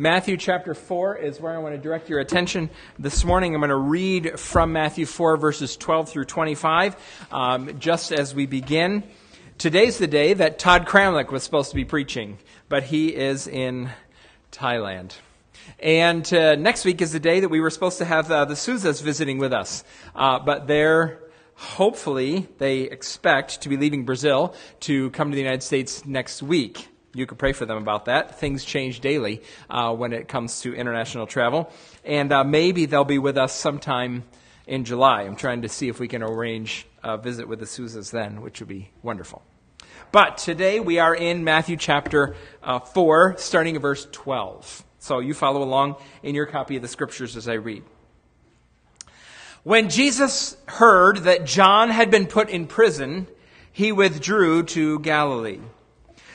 Matthew chapter 4 is where I want to direct your attention this morning. I'm going to read from Matthew 4, verses 12 through 25. Um, just as we begin, today's the day that Todd Kramlich was supposed to be preaching, but he is in Thailand. And uh, next week is the day that we were supposed to have uh, the Souzas visiting with us, uh, but they're hopefully they expect to be leaving Brazil to come to the United States next week you could pray for them about that. Things change daily uh, when it comes to international travel. And uh, maybe they'll be with us sometime in July. I'm trying to see if we can arrange a visit with the Souzas then, which would be wonderful. But today we are in Matthew chapter uh, 4, starting at verse 12. So you follow along in your copy of the scriptures as I read. When Jesus heard that John had been put in prison, he withdrew to Galilee.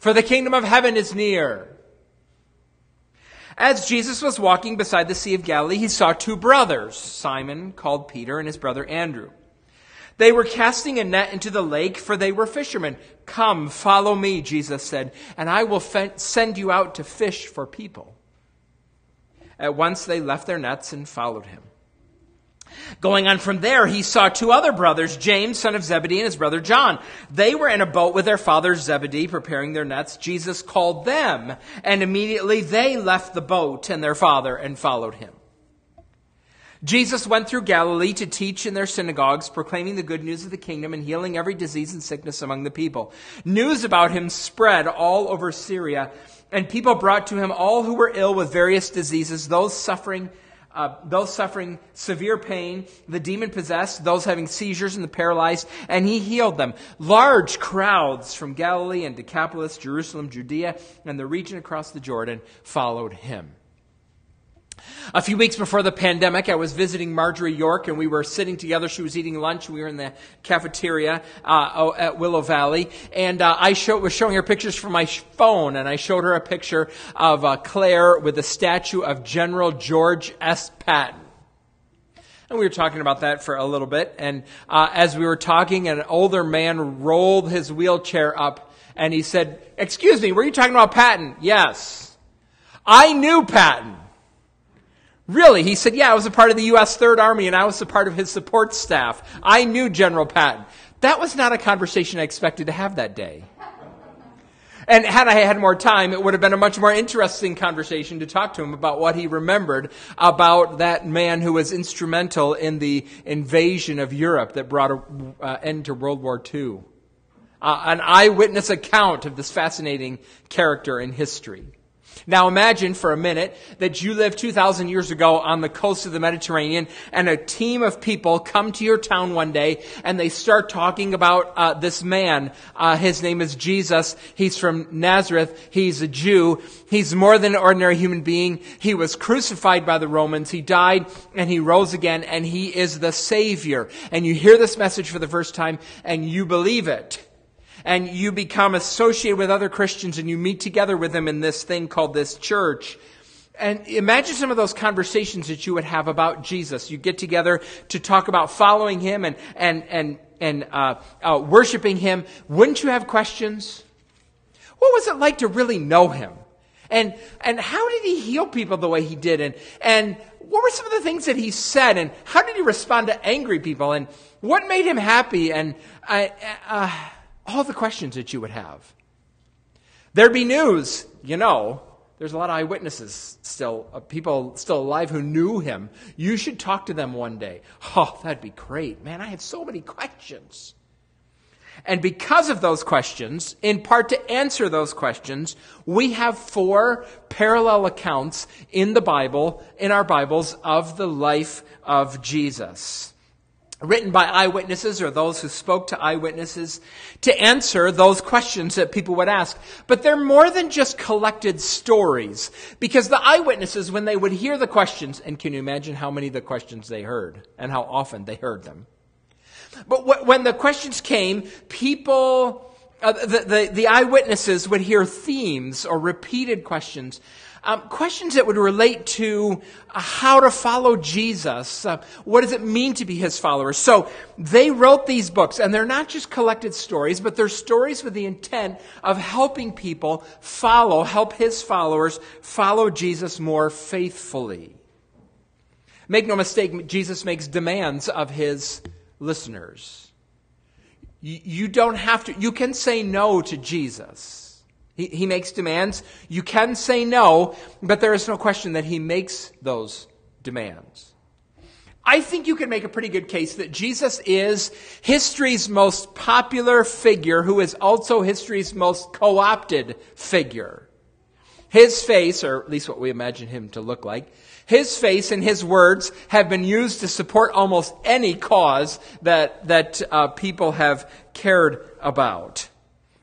For the kingdom of heaven is near. As Jesus was walking beside the Sea of Galilee, he saw two brothers, Simon, called Peter, and his brother Andrew. They were casting a net into the lake, for they were fishermen. Come, follow me, Jesus said, and I will send you out to fish for people. At once they left their nets and followed him. Going on from there, he saw two other brothers, James, son of Zebedee, and his brother John. They were in a boat with their father Zebedee, preparing their nets. Jesus called them, and immediately they left the boat and their father and followed him. Jesus went through Galilee to teach in their synagogues, proclaiming the good news of the kingdom and healing every disease and sickness among the people. News about him spread all over Syria, and people brought to him all who were ill with various diseases, those suffering uh, those suffering severe pain, the demon possessed, those having seizures, and the paralyzed, and he healed them. Large crowds from Galilee and Decapolis, Jerusalem, Judea, and the region across the Jordan followed him. A few weeks before the pandemic, I was visiting Marjorie York and we were sitting together. She was eating lunch. We were in the cafeteria uh, at Willow Valley. And uh, I show, was showing her pictures from my phone and I showed her a picture of uh, Claire with a statue of General George S. Patton. And we were talking about that for a little bit. And uh, as we were talking, an older man rolled his wheelchair up and he said, Excuse me, were you talking about Patton? Yes. I knew Patton. Really? He said, Yeah, I was a part of the U.S. Third Army and I was a part of his support staff. I knew General Patton. That was not a conversation I expected to have that day. And had I had more time, it would have been a much more interesting conversation to talk to him about what he remembered about that man who was instrumental in the invasion of Europe that brought an uh, end to World War II. Uh, an eyewitness account of this fascinating character in history. Now imagine for a minute that you lived 2,000 years ago on the coast of the Mediterranean and a team of people come to your town one day and they start talking about uh, this man. Uh, his name is Jesus. He's from Nazareth. He's a Jew. He's more than an ordinary human being. He was crucified by the Romans. He died and he rose again and he is the Savior. And you hear this message for the first time and you believe it and you become associated with other Christians and you meet together with them in this thing called this church. And imagine some of those conversations that you would have about Jesus. You get together to talk about following him and, and, and, and uh, uh, worshiping him. Wouldn't you have questions? What was it like to really know him? And, and how did he heal people the way he did? And, and what were some of the things that he said? And how did he respond to angry people? And what made him happy? And I, uh, all the questions that you would have. There'd be news, you know. There's a lot of eyewitnesses still, uh, people still alive who knew him. You should talk to them one day. Oh, that'd be great. Man, I have so many questions. And because of those questions, in part to answer those questions, we have four parallel accounts in the Bible, in our Bibles, of the life of Jesus. Written by eyewitnesses or those who spoke to eyewitnesses to answer those questions that people would ask. But they're more than just collected stories because the eyewitnesses, when they would hear the questions, and can you imagine how many of the questions they heard and how often they heard them? But when the questions came, people, uh, the, the, the eyewitnesses would hear themes or repeated questions um, questions that would relate to uh, how to follow Jesus. Uh, what does it mean to be his followers? So they wrote these books, and they're not just collected stories, but they're stories with the intent of helping people follow, help his followers follow Jesus more faithfully. Make no mistake, Jesus makes demands of his listeners. You, you don't have to, you can say no to Jesus. He, he makes demands. You can say no, but there is no question that he makes those demands. I think you can make a pretty good case that Jesus is history's most popular figure who is also history's most co opted figure. His face, or at least what we imagine him to look like, his face and his words have been used to support almost any cause that, that uh, people have cared about.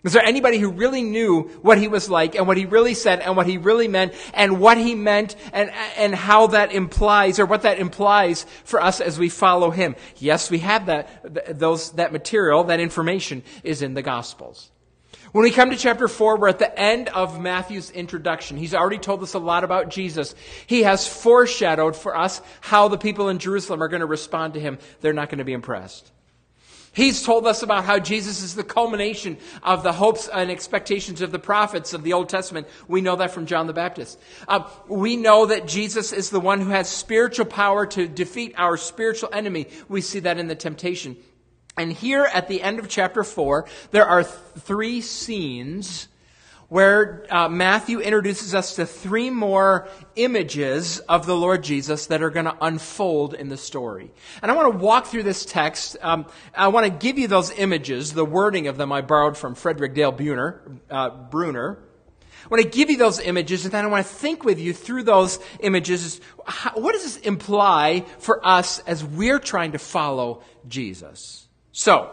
Was there anybody who really knew what he was like and what he really said and what he really meant and what he meant and, and how that implies or what that implies for us as we follow him? Yes, we have that, those, that material, that information is in the Gospels. When we come to chapter 4, we're at the end of Matthew's introduction. He's already told us a lot about Jesus. He has foreshadowed for us how the people in Jerusalem are going to respond to him. They're not going to be impressed. He's told us about how Jesus is the culmination of the hopes and expectations of the prophets of the Old Testament. We know that from John the Baptist. Uh, we know that Jesus is the one who has spiritual power to defeat our spiritual enemy. We see that in the temptation. And here at the end of chapter 4, there are th- three scenes where uh, Matthew introduces us to three more images of the Lord Jesus that are going to unfold in the story. And I want to walk through this text. Um, I want to give you those images. The wording of them I borrowed from Frederick Dale Bruner. Uh, Bruner. I want to give you those images, and then I want to think with you through those images. How, what does this imply for us as we're trying to follow Jesus? So,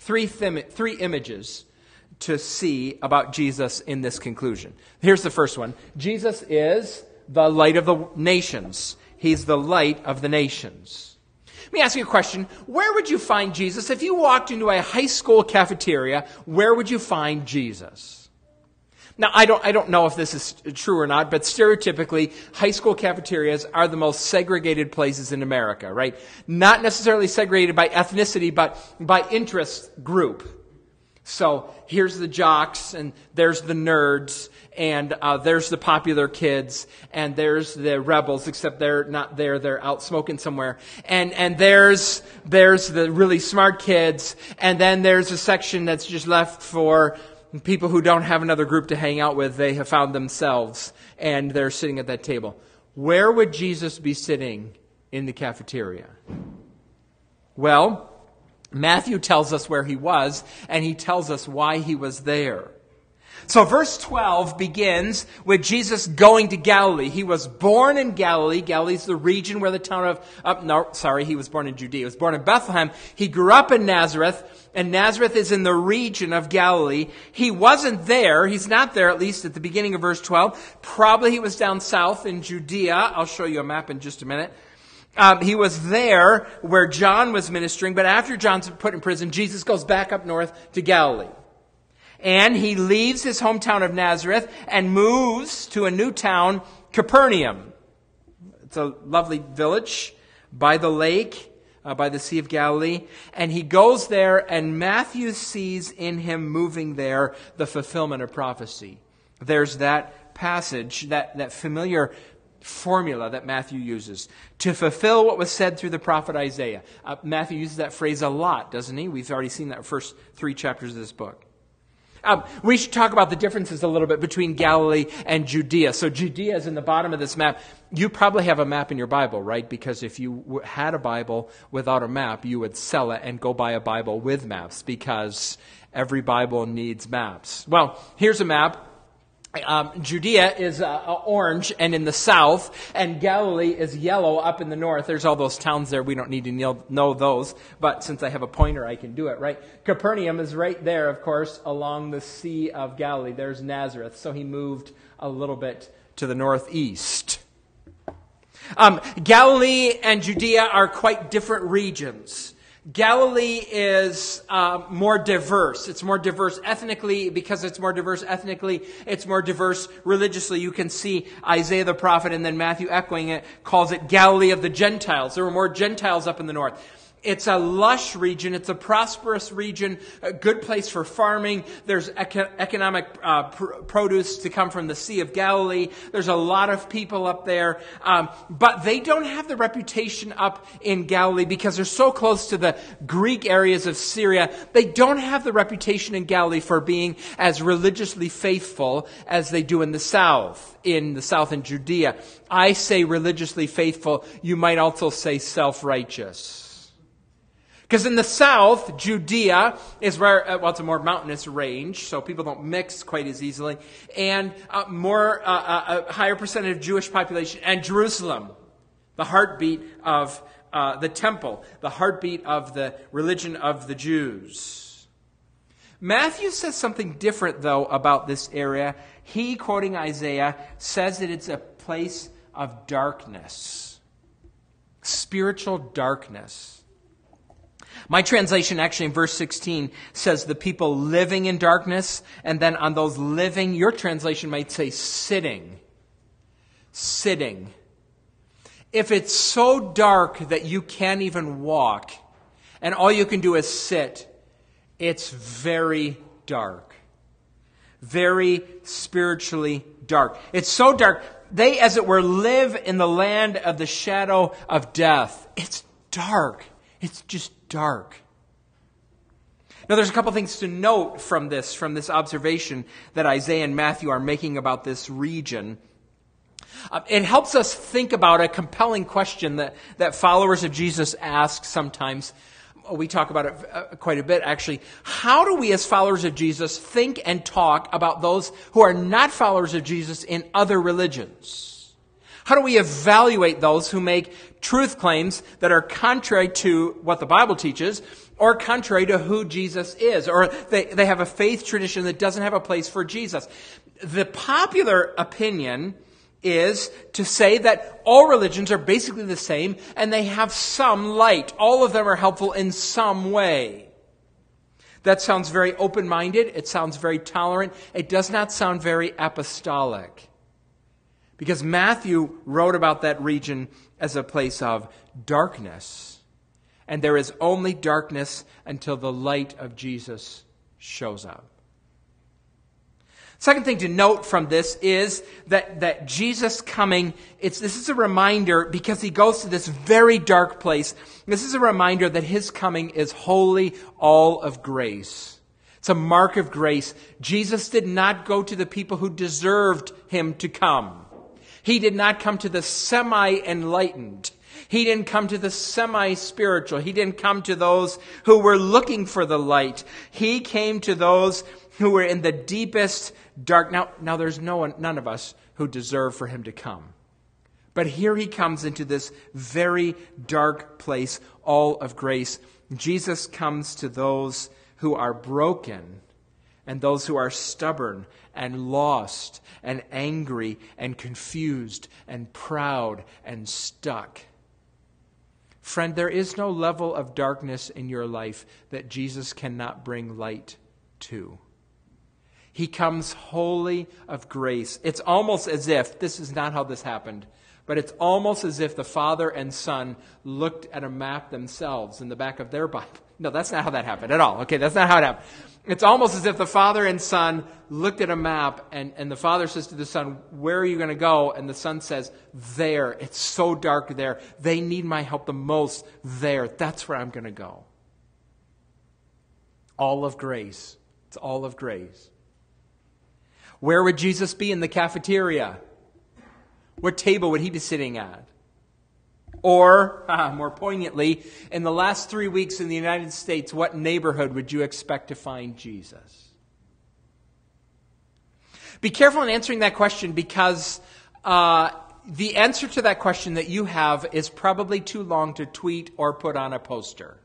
three, three images to see about Jesus in this conclusion. Here's the first one Jesus is the light of the nations, He's the light of the nations. Let me ask you a question. Where would you find Jesus? If you walked into a high school cafeteria, where would you find Jesus? Now, I don't, I don't know if this is true or not, but stereotypically, high school cafeterias are the most segregated places in America, right? Not necessarily segregated by ethnicity, but by interest group. So here's the jocks, and there's the nerds, and uh, there's the popular kids, and there's the rebels, except they're not there; they're out smoking somewhere. And and there's there's the really smart kids, and then there's a section that's just left for people who don't have another group to hang out with. They have found themselves, and they're sitting at that table. Where would Jesus be sitting in the cafeteria? Well, Matthew tells us where he was, and he tells us why he was there. So verse 12 begins with Jesus going to Galilee. He was born in Galilee. Galilee's the region where the town of, uh, no, sorry, he was born in Judea. He was born in Bethlehem. He grew up in Nazareth, and Nazareth is in the region of Galilee. He wasn't there. He's not there, at least at the beginning of verse 12. Probably he was down south in Judea. I'll show you a map in just a minute. Um, he was there where John was ministering, but after John's put in prison, Jesus goes back up north to Galilee. And he leaves his hometown of Nazareth and moves to a new town, Capernaum. It's a lovely village by the lake, uh, by the Sea of Galilee. And he goes there, and Matthew sees in him moving there the fulfillment of prophecy. There's that passage, that, that familiar formula that Matthew uses to fulfill what was said through the prophet Isaiah. Uh, Matthew uses that phrase a lot, doesn't he? We've already seen that first three chapters of this book. Um, we should talk about the differences a little bit between Galilee and Judea. So Judea is in the bottom of this map. You probably have a map in your Bible, right? Because if you had a Bible without a map, you would sell it and go buy a Bible with maps because every Bible needs maps. Well, here's a map um, Judea is uh, orange and in the south, and Galilee is yellow up in the north. There's all those towns there. We don't need to know those, but since I have a pointer, I can do it, right? Capernaum is right there, of course, along the Sea of Galilee. There's Nazareth. So he moved a little bit to the northeast. Um, Galilee and Judea are quite different regions. Galilee is uh, more diverse. It's more diverse ethnically because it's more diverse ethnically. It's more diverse religiously. You can see Isaiah the prophet and then Matthew echoing it calls it Galilee of the Gentiles. There were more Gentiles up in the north. It's a lush region. It's a prosperous region, a good place for farming. There's eco- economic uh, pr- produce to come from the Sea of Galilee. There's a lot of people up there. Um, but they don't have the reputation up in Galilee because they're so close to the Greek areas of Syria. They don't have the reputation in Galilee for being as religiously faithful as they do in the south, in the south in Judea. I say religiously faithful. You might also say self-righteous. Because in the south, Judea is where, uh, well, it's a more mountainous range, so people don't mix quite as easily, and uh, more, uh, uh a higher percentage of Jewish population, and Jerusalem, the heartbeat of uh, the temple, the heartbeat of the religion of the Jews. Matthew says something different, though, about this area. He, quoting Isaiah, says that it's a place of darkness, spiritual darkness. My translation actually in verse 16 says the people living in darkness, and then on those living, your translation might say sitting. Sitting. If it's so dark that you can't even walk, and all you can do is sit, it's very dark. Very spiritually dark. It's so dark. They, as it were, live in the land of the shadow of death. It's dark. It's just dark. Now, there's a couple things to note from this, from this observation that Isaiah and Matthew are making about this region. Uh, it helps us think about a compelling question that, that followers of Jesus ask sometimes. We talk about it uh, quite a bit, actually. How do we, as followers of Jesus, think and talk about those who are not followers of Jesus in other religions? How do we evaluate those who make truth claims that are contrary to what the Bible teaches or contrary to who Jesus is? Or they, they have a faith tradition that doesn't have a place for Jesus. The popular opinion is to say that all religions are basically the same and they have some light. All of them are helpful in some way. That sounds very open minded. It sounds very tolerant. It does not sound very apostolic. Because Matthew wrote about that region as a place of darkness. And there is only darkness until the light of Jesus shows up. Second thing to note from this is that, that Jesus coming, it's, this is a reminder because he goes to this very dark place. This is a reminder that his coming is wholly all of grace. It's a mark of grace. Jesus did not go to the people who deserved him to come. He did not come to the semi enlightened. He didn't come to the semi spiritual. He didn't come to those who were looking for the light. He came to those who were in the deepest dark. Now, now there's no one, none of us who deserve for him to come. But here he comes into this very dark place, all of grace. Jesus comes to those who are broken and those who are stubborn and lost and angry and confused and proud and stuck. Friend, there is no level of darkness in your life that Jesus cannot bring light to. He comes wholly of grace. It's almost as if, this is not how this happened, but it's almost as if the Father and Son looked at a map themselves in the back of their Bible. No, that's not how that happened at all. Okay, that's not how it happened. It's almost as if the father and son looked at a map and, and the father says to the son, Where are you going to go? And the son says, There. It's so dark there. They need my help the most there. That's where I'm going to go. All of grace. It's all of grace. Where would Jesus be in the cafeteria? What table would he be sitting at? Or, more poignantly, in the last three weeks in the United States, what neighborhood would you expect to find Jesus? Be careful in answering that question because uh, the answer to that question that you have is probably too long to tweet or put on a poster.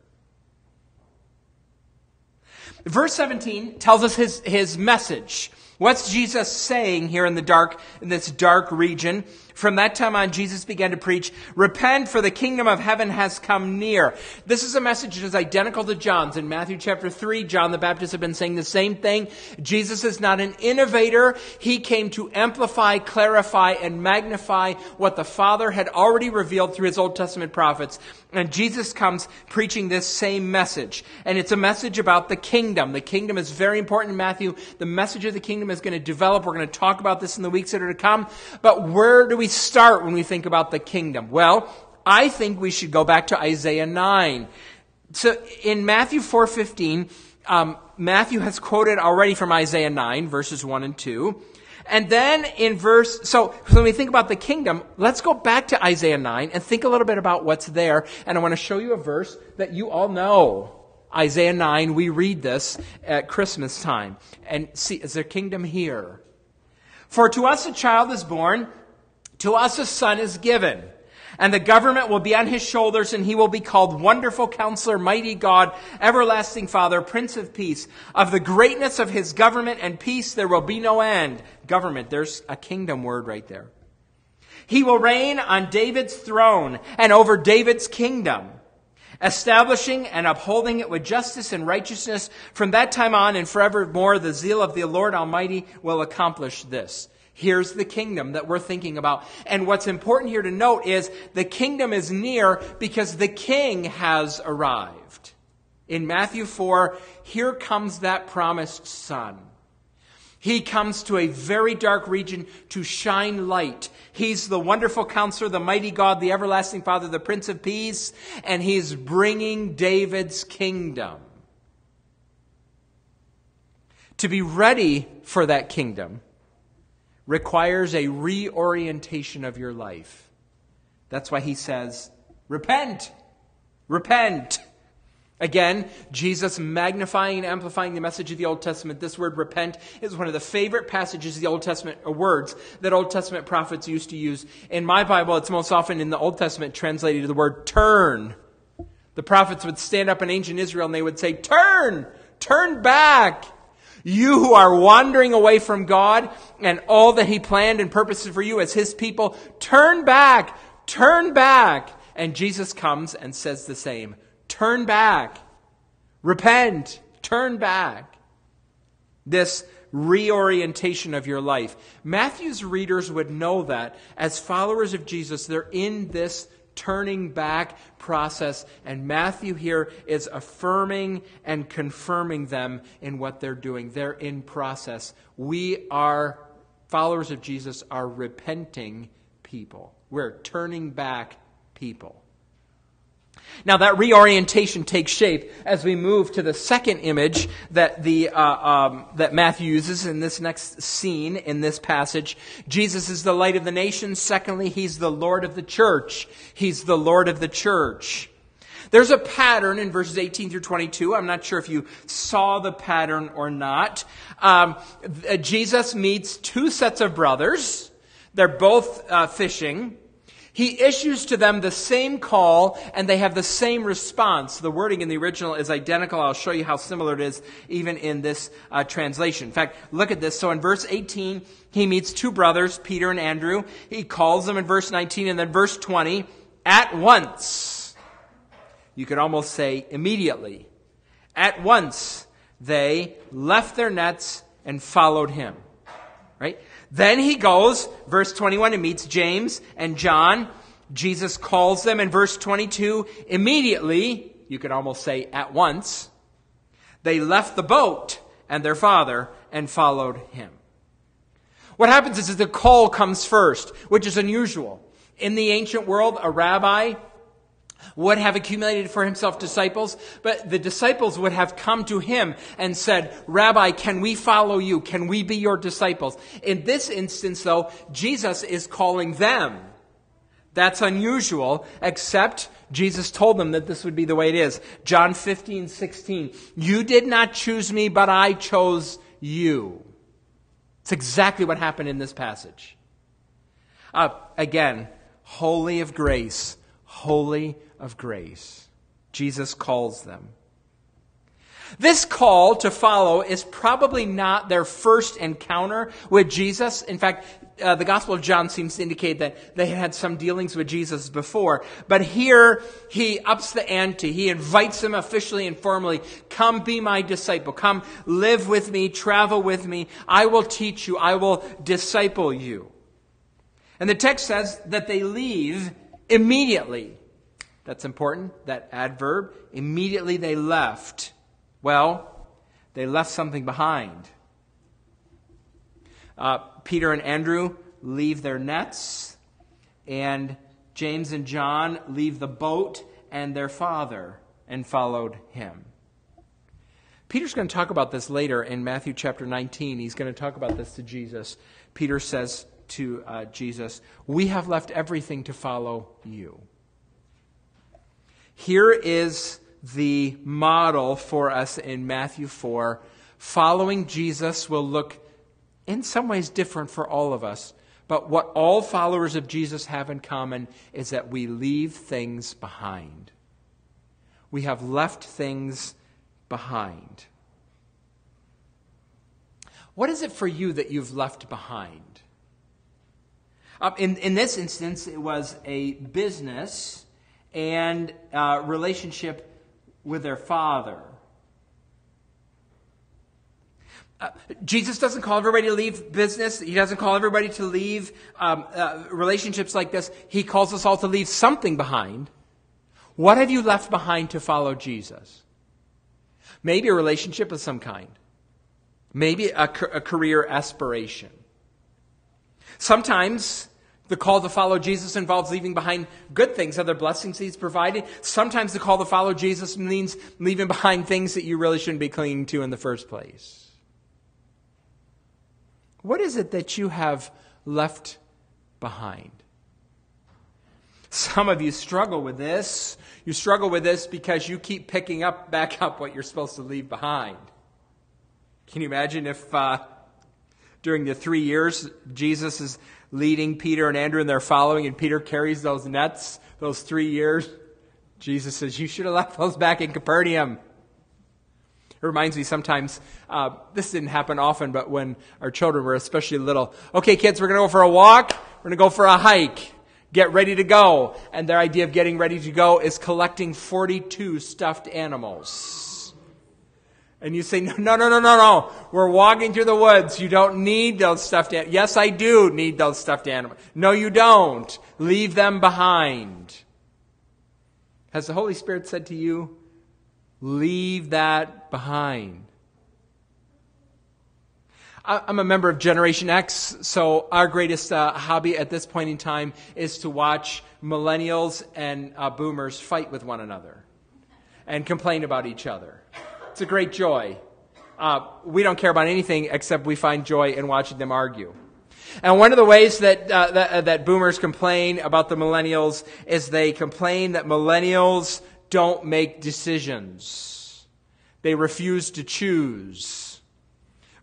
Verse 17 tells us his, his message. What's Jesus saying here in the dark, in this dark region? From that time on, Jesus began to preach, Repent, for the kingdom of heaven has come near. This is a message that is identical to John's. In Matthew chapter 3, John the Baptist had been saying the same thing. Jesus is not an innovator. He came to amplify, clarify, and magnify what the Father had already revealed through his Old Testament prophets. And Jesus comes preaching this same message. And it's a message about the kingdom. The kingdom is very important in Matthew. The message of the kingdom is going to develop. We're going to talk about this in the weeks that are to come. But where do we start when we think about the kingdom? Well, I think we should go back to Isaiah 9. So in Matthew 4:15, um, Matthew has quoted already from Isaiah 9, verses 1 and 2. And then in verse, so, so when we think about the kingdom, let's go back to Isaiah 9 and think a little bit about what's there. And I want to show you a verse that you all know. Isaiah 9, we read this at Christmas time. And see, is there kingdom here? For to us a child is born, to us a son is given. And the government will be on his shoulders, and he will be called Wonderful Counselor, Mighty God, Everlasting Father, Prince of Peace. Of the greatness of his government and peace there will be no end. Government, there's a kingdom word right there. He will reign on David's throne and over David's kingdom, establishing and upholding it with justice and righteousness. From that time on and forevermore, the zeal of the Lord Almighty will accomplish this. Here's the kingdom that we're thinking about. And what's important here to note is the kingdom is near because the king has arrived. In Matthew 4, here comes that promised son. He comes to a very dark region to shine light. He's the wonderful counselor, the mighty God, the everlasting Father, the Prince of Peace, and he's bringing David's kingdom. To be ready for that kingdom, requires a reorientation of your life. That's why he says, Repent! Repent! Again, Jesus magnifying and amplifying the message of the Old Testament. This word repent is one of the favorite passages of the Old Testament, or words that Old Testament prophets used to use. In my Bible, it's most often in the Old Testament translated to the word turn. The prophets would stand up in ancient Israel and they would say, Turn! Turn back! You who are wandering away from God and all that He planned and purposes for you as His people, turn back, turn back. And Jesus comes and says the same turn back, repent, turn back. This reorientation of your life. Matthew's readers would know that as followers of Jesus, they're in this turning back process. And Matthew here is affirming and confirming them in what they're doing. They're in process. We are, followers of Jesus, are repenting people. We're turning back people. Now, that reorientation takes shape as we move to the second image that, the, uh, um, that Matthew uses in this next scene, in this passage. Jesus is the light of the nations. Secondly, he's the Lord of the church. He's the Lord of the church. There's a pattern in verses 18 through 22. I'm not sure if you saw the pattern or not. Um, Jesus meets two sets of brothers. They're both uh, fishing. He issues to them the same call and they have the same response. The wording in the original is identical. I'll show you how similar it is even in this uh, translation. In fact, look at this. So in verse 18, he meets two brothers, Peter and Andrew. He calls them in verse 19 and then verse 20, at once. You could almost say immediately. At once they left their nets and followed him. Right? Then he goes, verse 21, and meets James and John. Jesus calls them in verse 22 immediately, you could almost say at once. They left the boat and their father and followed him. What happens is that the call comes first, which is unusual. In the ancient world, a rabbi would have accumulated for himself disciples, but the disciples would have come to him and said, Rabbi, can we follow you? Can we be your disciples? In this instance, though, Jesus is calling them. That's unusual, except Jesus told them that this would be the way it is. John 15, 16. You did not choose me, but I chose you. It's exactly what happened in this passage. Uh, again, wholly of grace, wholly of grace. Jesus calls them. This call to follow is probably not their first encounter with Jesus. In fact, uh, the Gospel of John seems to indicate that they had some dealings with Jesus before. But here, he ups the ante. He invites them officially and formally, come be my disciple. Come live with me, travel with me. I will teach you. I will disciple you. And the text says that they leave immediately. That's important, that adverb. Immediately they left. Well, they left something behind. Uh, Peter and Andrew leave their nets, and James and John leave the boat and their father and followed him. Peter's going to talk about this later in Matthew chapter 19. He's going to talk about this to Jesus. Peter says to uh, Jesus, We have left everything to follow you. Here is the model for us in Matthew 4. Following Jesus will look in some ways different for all of us. But what all followers of Jesus have in common is that we leave things behind. We have left things behind. What is it for you that you've left behind? Uh, in, in this instance, it was a business and uh, relationship with their father. Uh, Jesus doesn't call everybody to leave business. He doesn't call everybody to leave um, uh, relationships like this. He calls us all to leave something behind. What have you left behind to follow Jesus? Maybe a relationship of some kind. Maybe a, a career aspiration. Sometimes the call to follow Jesus involves leaving behind good things, other blessings he's provided. Sometimes the call to follow Jesus means leaving behind things that you really shouldn't be clinging to in the first place. What is it that you have left behind? Some of you struggle with this. You struggle with this because you keep picking up back up what you're supposed to leave behind. Can you imagine if uh, during the three years Jesus is leading Peter and Andrew and they're following, and Peter carries those nets those three years? Jesus says, You should have left those back in Capernaum. It reminds me sometimes, uh, this didn't happen often, but when our children were especially little, okay, kids, we're going to go for a walk, we're going to go for a hike, get ready to go. And their idea of getting ready to go is collecting 42 stuffed animals. And you say, no, no, no, no, no. We're walking through the woods. You don't need those stuffed animals. Yes, I do need those stuffed animals. No, you don't. Leave them behind. Has the Holy Spirit said to you, Leave that behind. I'm a member of Generation X, so our greatest uh, hobby at this point in time is to watch millennials and uh, boomers fight with one another and complain about each other. It's a great joy. Uh, we don't care about anything except we find joy in watching them argue. And one of the ways that, uh, that, uh, that boomers complain about the millennials is they complain that millennials don't make decisions. They refuse to choose.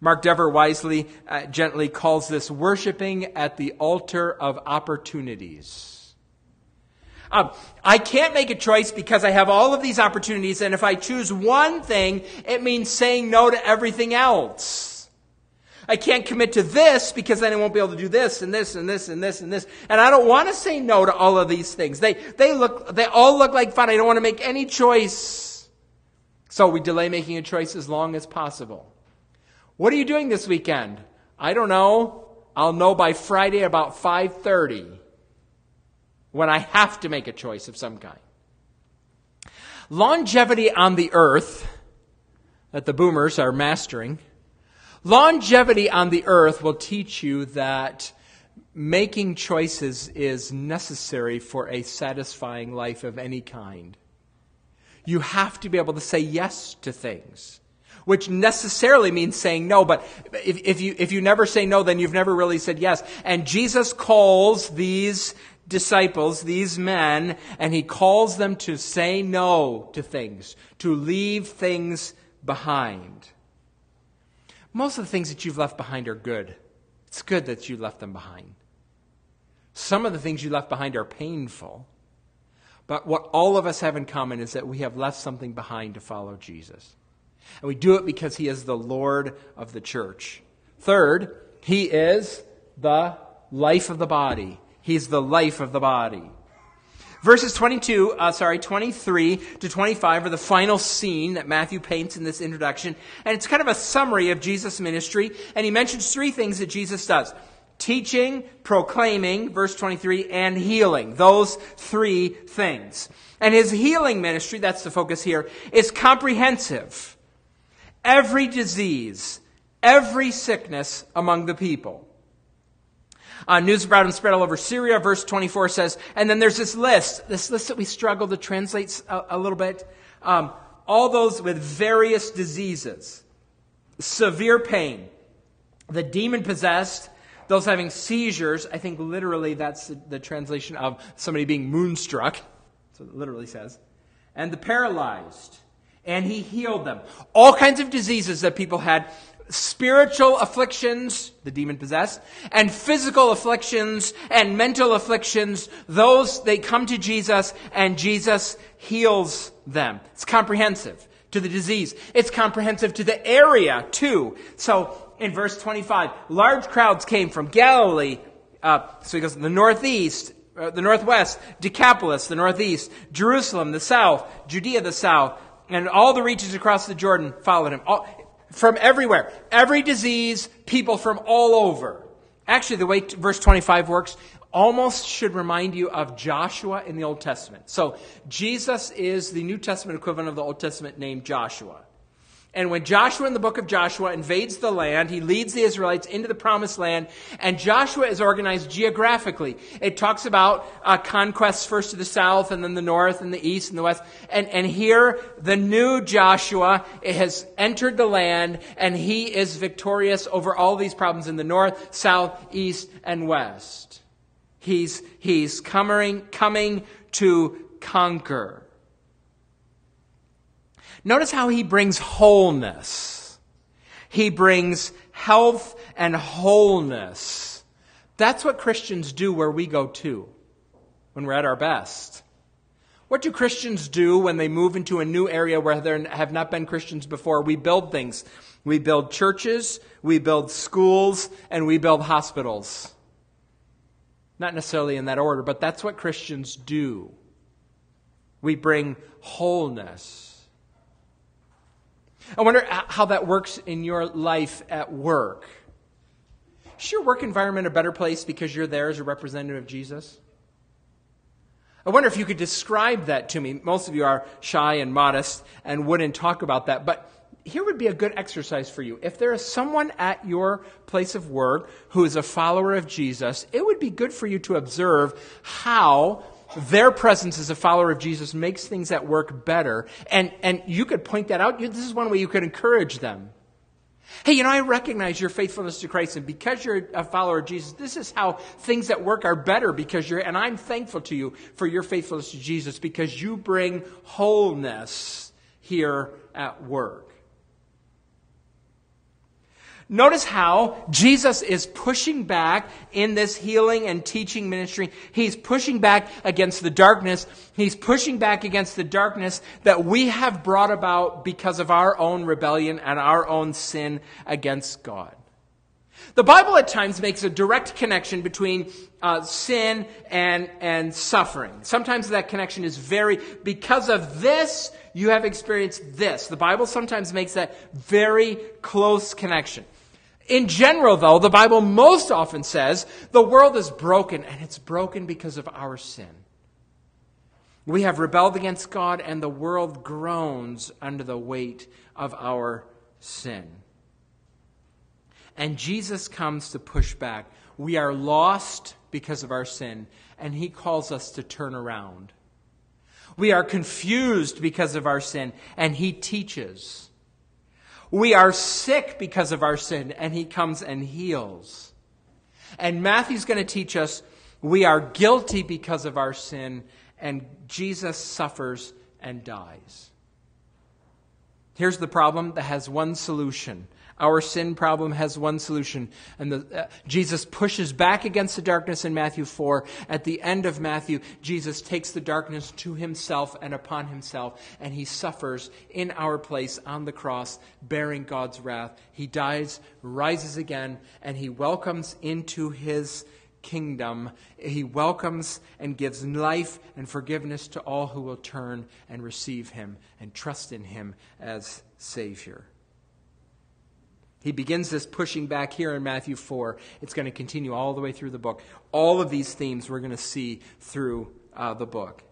Mark Dever wisely, uh, gently calls this worshiping at the altar of opportunities. Um, I can't make a choice because I have all of these opportunities, and if I choose one thing, it means saying no to everything else. I can't commit to this because then I won't be able to do this and this and this and this and this. And I don't want to say no to all of these things. They, they look, they all look like fun. I don't want to make any choice. So we delay making a choice as long as possible. What are you doing this weekend? I don't know. I'll know by Friday about 5:30 when I have to make a choice of some kind. Longevity on the earth that the boomers are mastering Longevity on the earth will teach you that making choices is necessary for a satisfying life of any kind. You have to be able to say yes to things, which necessarily means saying no. But if, if, you, if you never say no, then you've never really said yes. And Jesus calls these disciples, these men, and he calls them to say no to things, to leave things behind. Most of the things that you've left behind are good. It's good that you left them behind. Some of the things you left behind are painful. But what all of us have in common is that we have left something behind to follow Jesus. And we do it because he is the Lord of the church. Third, he is the life of the body. He's the life of the body. Verses 22, uh, sorry, 23 to 25 are the final scene that Matthew paints in this introduction. And it's kind of a summary of Jesus' ministry. And he mentions three things that Jesus does teaching, proclaiming, verse 23, and healing. Those three things. And his healing ministry, that's the focus here, is comprehensive. Every disease, every sickness among the people. Uh, news about and spread all over Syria, verse 24 says, and then there's this list, this list that we struggle to translate a, a little bit. Um, all those with various diseases, severe pain, the demon possessed, those having seizures. I think literally that's the, the translation of somebody being moonstruck. What it literally says. And the paralyzed. And he healed them. All kinds of diseases that people had spiritual afflictions, the demon possessed, and physical afflictions and mental afflictions, those, they come to Jesus and Jesus heals them. It's comprehensive to the disease. It's comprehensive to the area too. So in verse 25, large crowds came from Galilee, uh, so he goes, the northeast, uh, the northwest, Decapolis, the northeast, Jerusalem, the south, Judea, the south, and all the regions across the Jordan followed him. All, from everywhere. Every disease, people from all over. Actually, the way verse 25 works almost should remind you of Joshua in the Old Testament. So, Jesus is the New Testament equivalent of the Old Testament named Joshua. And when Joshua in the book of Joshua invades the land, he leads the Israelites into the promised land, and Joshua is organized geographically. It talks about uh, conquests first to the south, and then the north, and the east, and the west. And, and here, the new Joshua has entered the land, and he is victorious over all these problems in the north, south, east, and west. He's, he's coming, coming to conquer. Notice how he brings wholeness. He brings health and wholeness. That's what Christians do where we go to when we're at our best. What do Christians do when they move into a new area where there have not been Christians before? We build things. We build churches, we build schools, and we build hospitals. Not necessarily in that order, but that's what Christians do. We bring wholeness. I wonder uh, how that works in your life at work. Is your work environment a better place because you're there as a representative of Jesus? I wonder if you could describe that to me. Most of you are shy and modest and wouldn't talk about that, but here would be a good exercise for you. If there is someone at your place of work who is a follower of Jesus, it would be good for you to observe how their presence as a follower of Jesus makes things at work better. And, and you could point that out. This is one way you could encourage them. Hey, you know, I recognize your faithfulness to Christ, and because you're a follower of Jesus, this is how things at work are better because you're, and I'm thankful to you for your faithfulness to Jesus because you bring wholeness here at work. Notice how Jesus is pushing back in this healing and teaching ministry. He's pushing back against the darkness. He's pushing back against the darkness that we have brought about because of our own rebellion and our own sin against God. The Bible at times makes a direct connection between uh, sin and, and suffering. Sometimes that connection is very, because of this, you have experienced this. The Bible sometimes makes that very close connection. In general, though, the Bible most often says the world is broken, and it's broken because of our sin. We have rebelled against God, and the world groans under the weight of our sin. And Jesus comes to push back. We are lost because of our sin, and he calls us to turn around. We are confused because of our sin, and he teaches. We are sick because of our sin, and he comes and heals. And Matthew's going to teach us we are guilty because of our sin, and Jesus suffers and dies. Here's the problem that has one solution Our sin problem has one solution. And the, uh, Jesus pushes back against the darkness in Matthew 4. At the end of Matthew, Jesus takes the darkness to himself and upon himself, and he suffers in our place on the cross, bearing God's wrath. He dies, rises again, and he welcomes into his kingdom. He welcomes and gives life and forgiveness to all who will turn and receive him and trust in him as Savior. He begins this pushing back here in Matthew 4. It's going to continue all the way through the book. All of these themes we're going to see through uh, the book.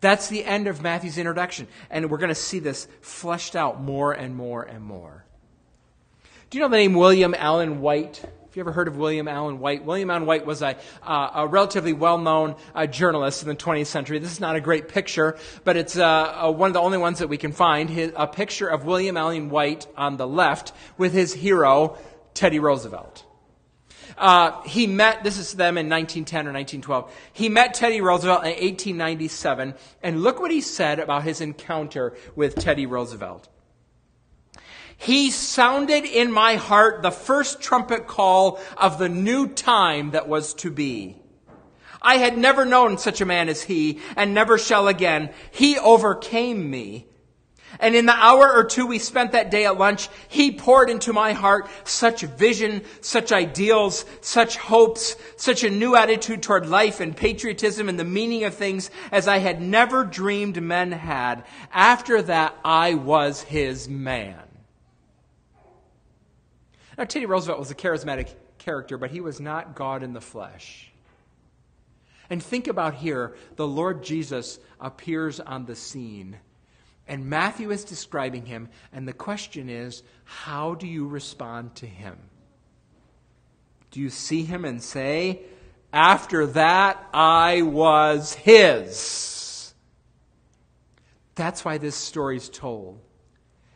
That's the end of Matthew's introduction. And we're going to see this fleshed out more and more and more. Do you know the name William Allen White? Have you ever heard of William Allen White? William Allen White was a, uh, a relatively well known uh, journalist in the 20th century. This is not a great picture, but it's uh, one of the only ones that we can find. His, a picture of William Allen White on the left with his hero, Teddy Roosevelt. Uh, he met, this is them in 1910 or 1912. He met Teddy Roosevelt in 1897, and look what he said about his encounter with Teddy Roosevelt. He sounded in my heart the first trumpet call of the new time that was to be. I had never known such a man as he, and never shall again. He overcame me. And in the hour or two we spent that day at lunch, he poured into my heart such vision, such ideals, such hopes, such a new attitude toward life and patriotism and the meaning of things as I had never dreamed men had. After that, I was his man. Now, Teddy Roosevelt was a charismatic character, but he was not God in the flesh. And think about here the Lord Jesus appears on the scene. And Matthew is describing him, and the question is how do you respond to him? Do you see him and say, After that I was his? That's why this story is told.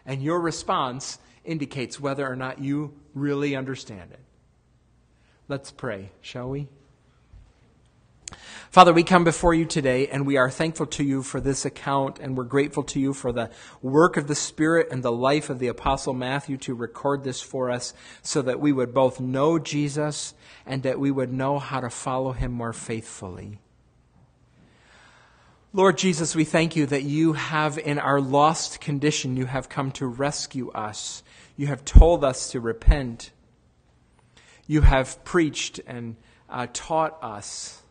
And your response indicates whether or not you really understand it. Let's pray, shall we? Father, we come before you today and we are thankful to you for this account and we're grateful to you for the work of the Spirit and the life of the Apostle Matthew to record this for us so that we would both know Jesus and that we would know how to follow him more faithfully. Lord Jesus, we thank you that you have, in our lost condition, you have come to rescue us you have told us to repent. You have preached and uh, taught us.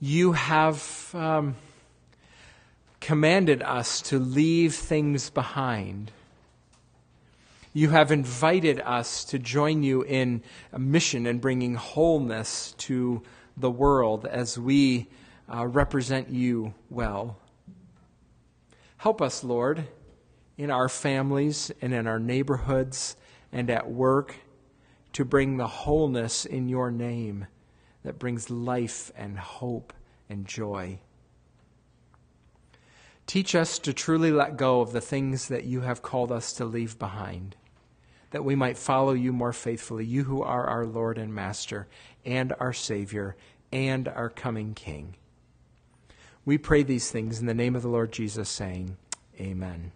You have um, commanded us to leave things behind. You have invited us to join you in a mission and bringing wholeness to the world as we uh, represent you well. Help us, Lord in our families and in our neighborhoods and at work to bring the wholeness in your name that brings life and hope and joy. Teach us to truly let go of the things that you have called us to leave behind, that we might follow you more faithfully, you who are our Lord and Master, and our Savior, and our coming King. We pray these things in the name of the Lord Jesus, saying, Amen.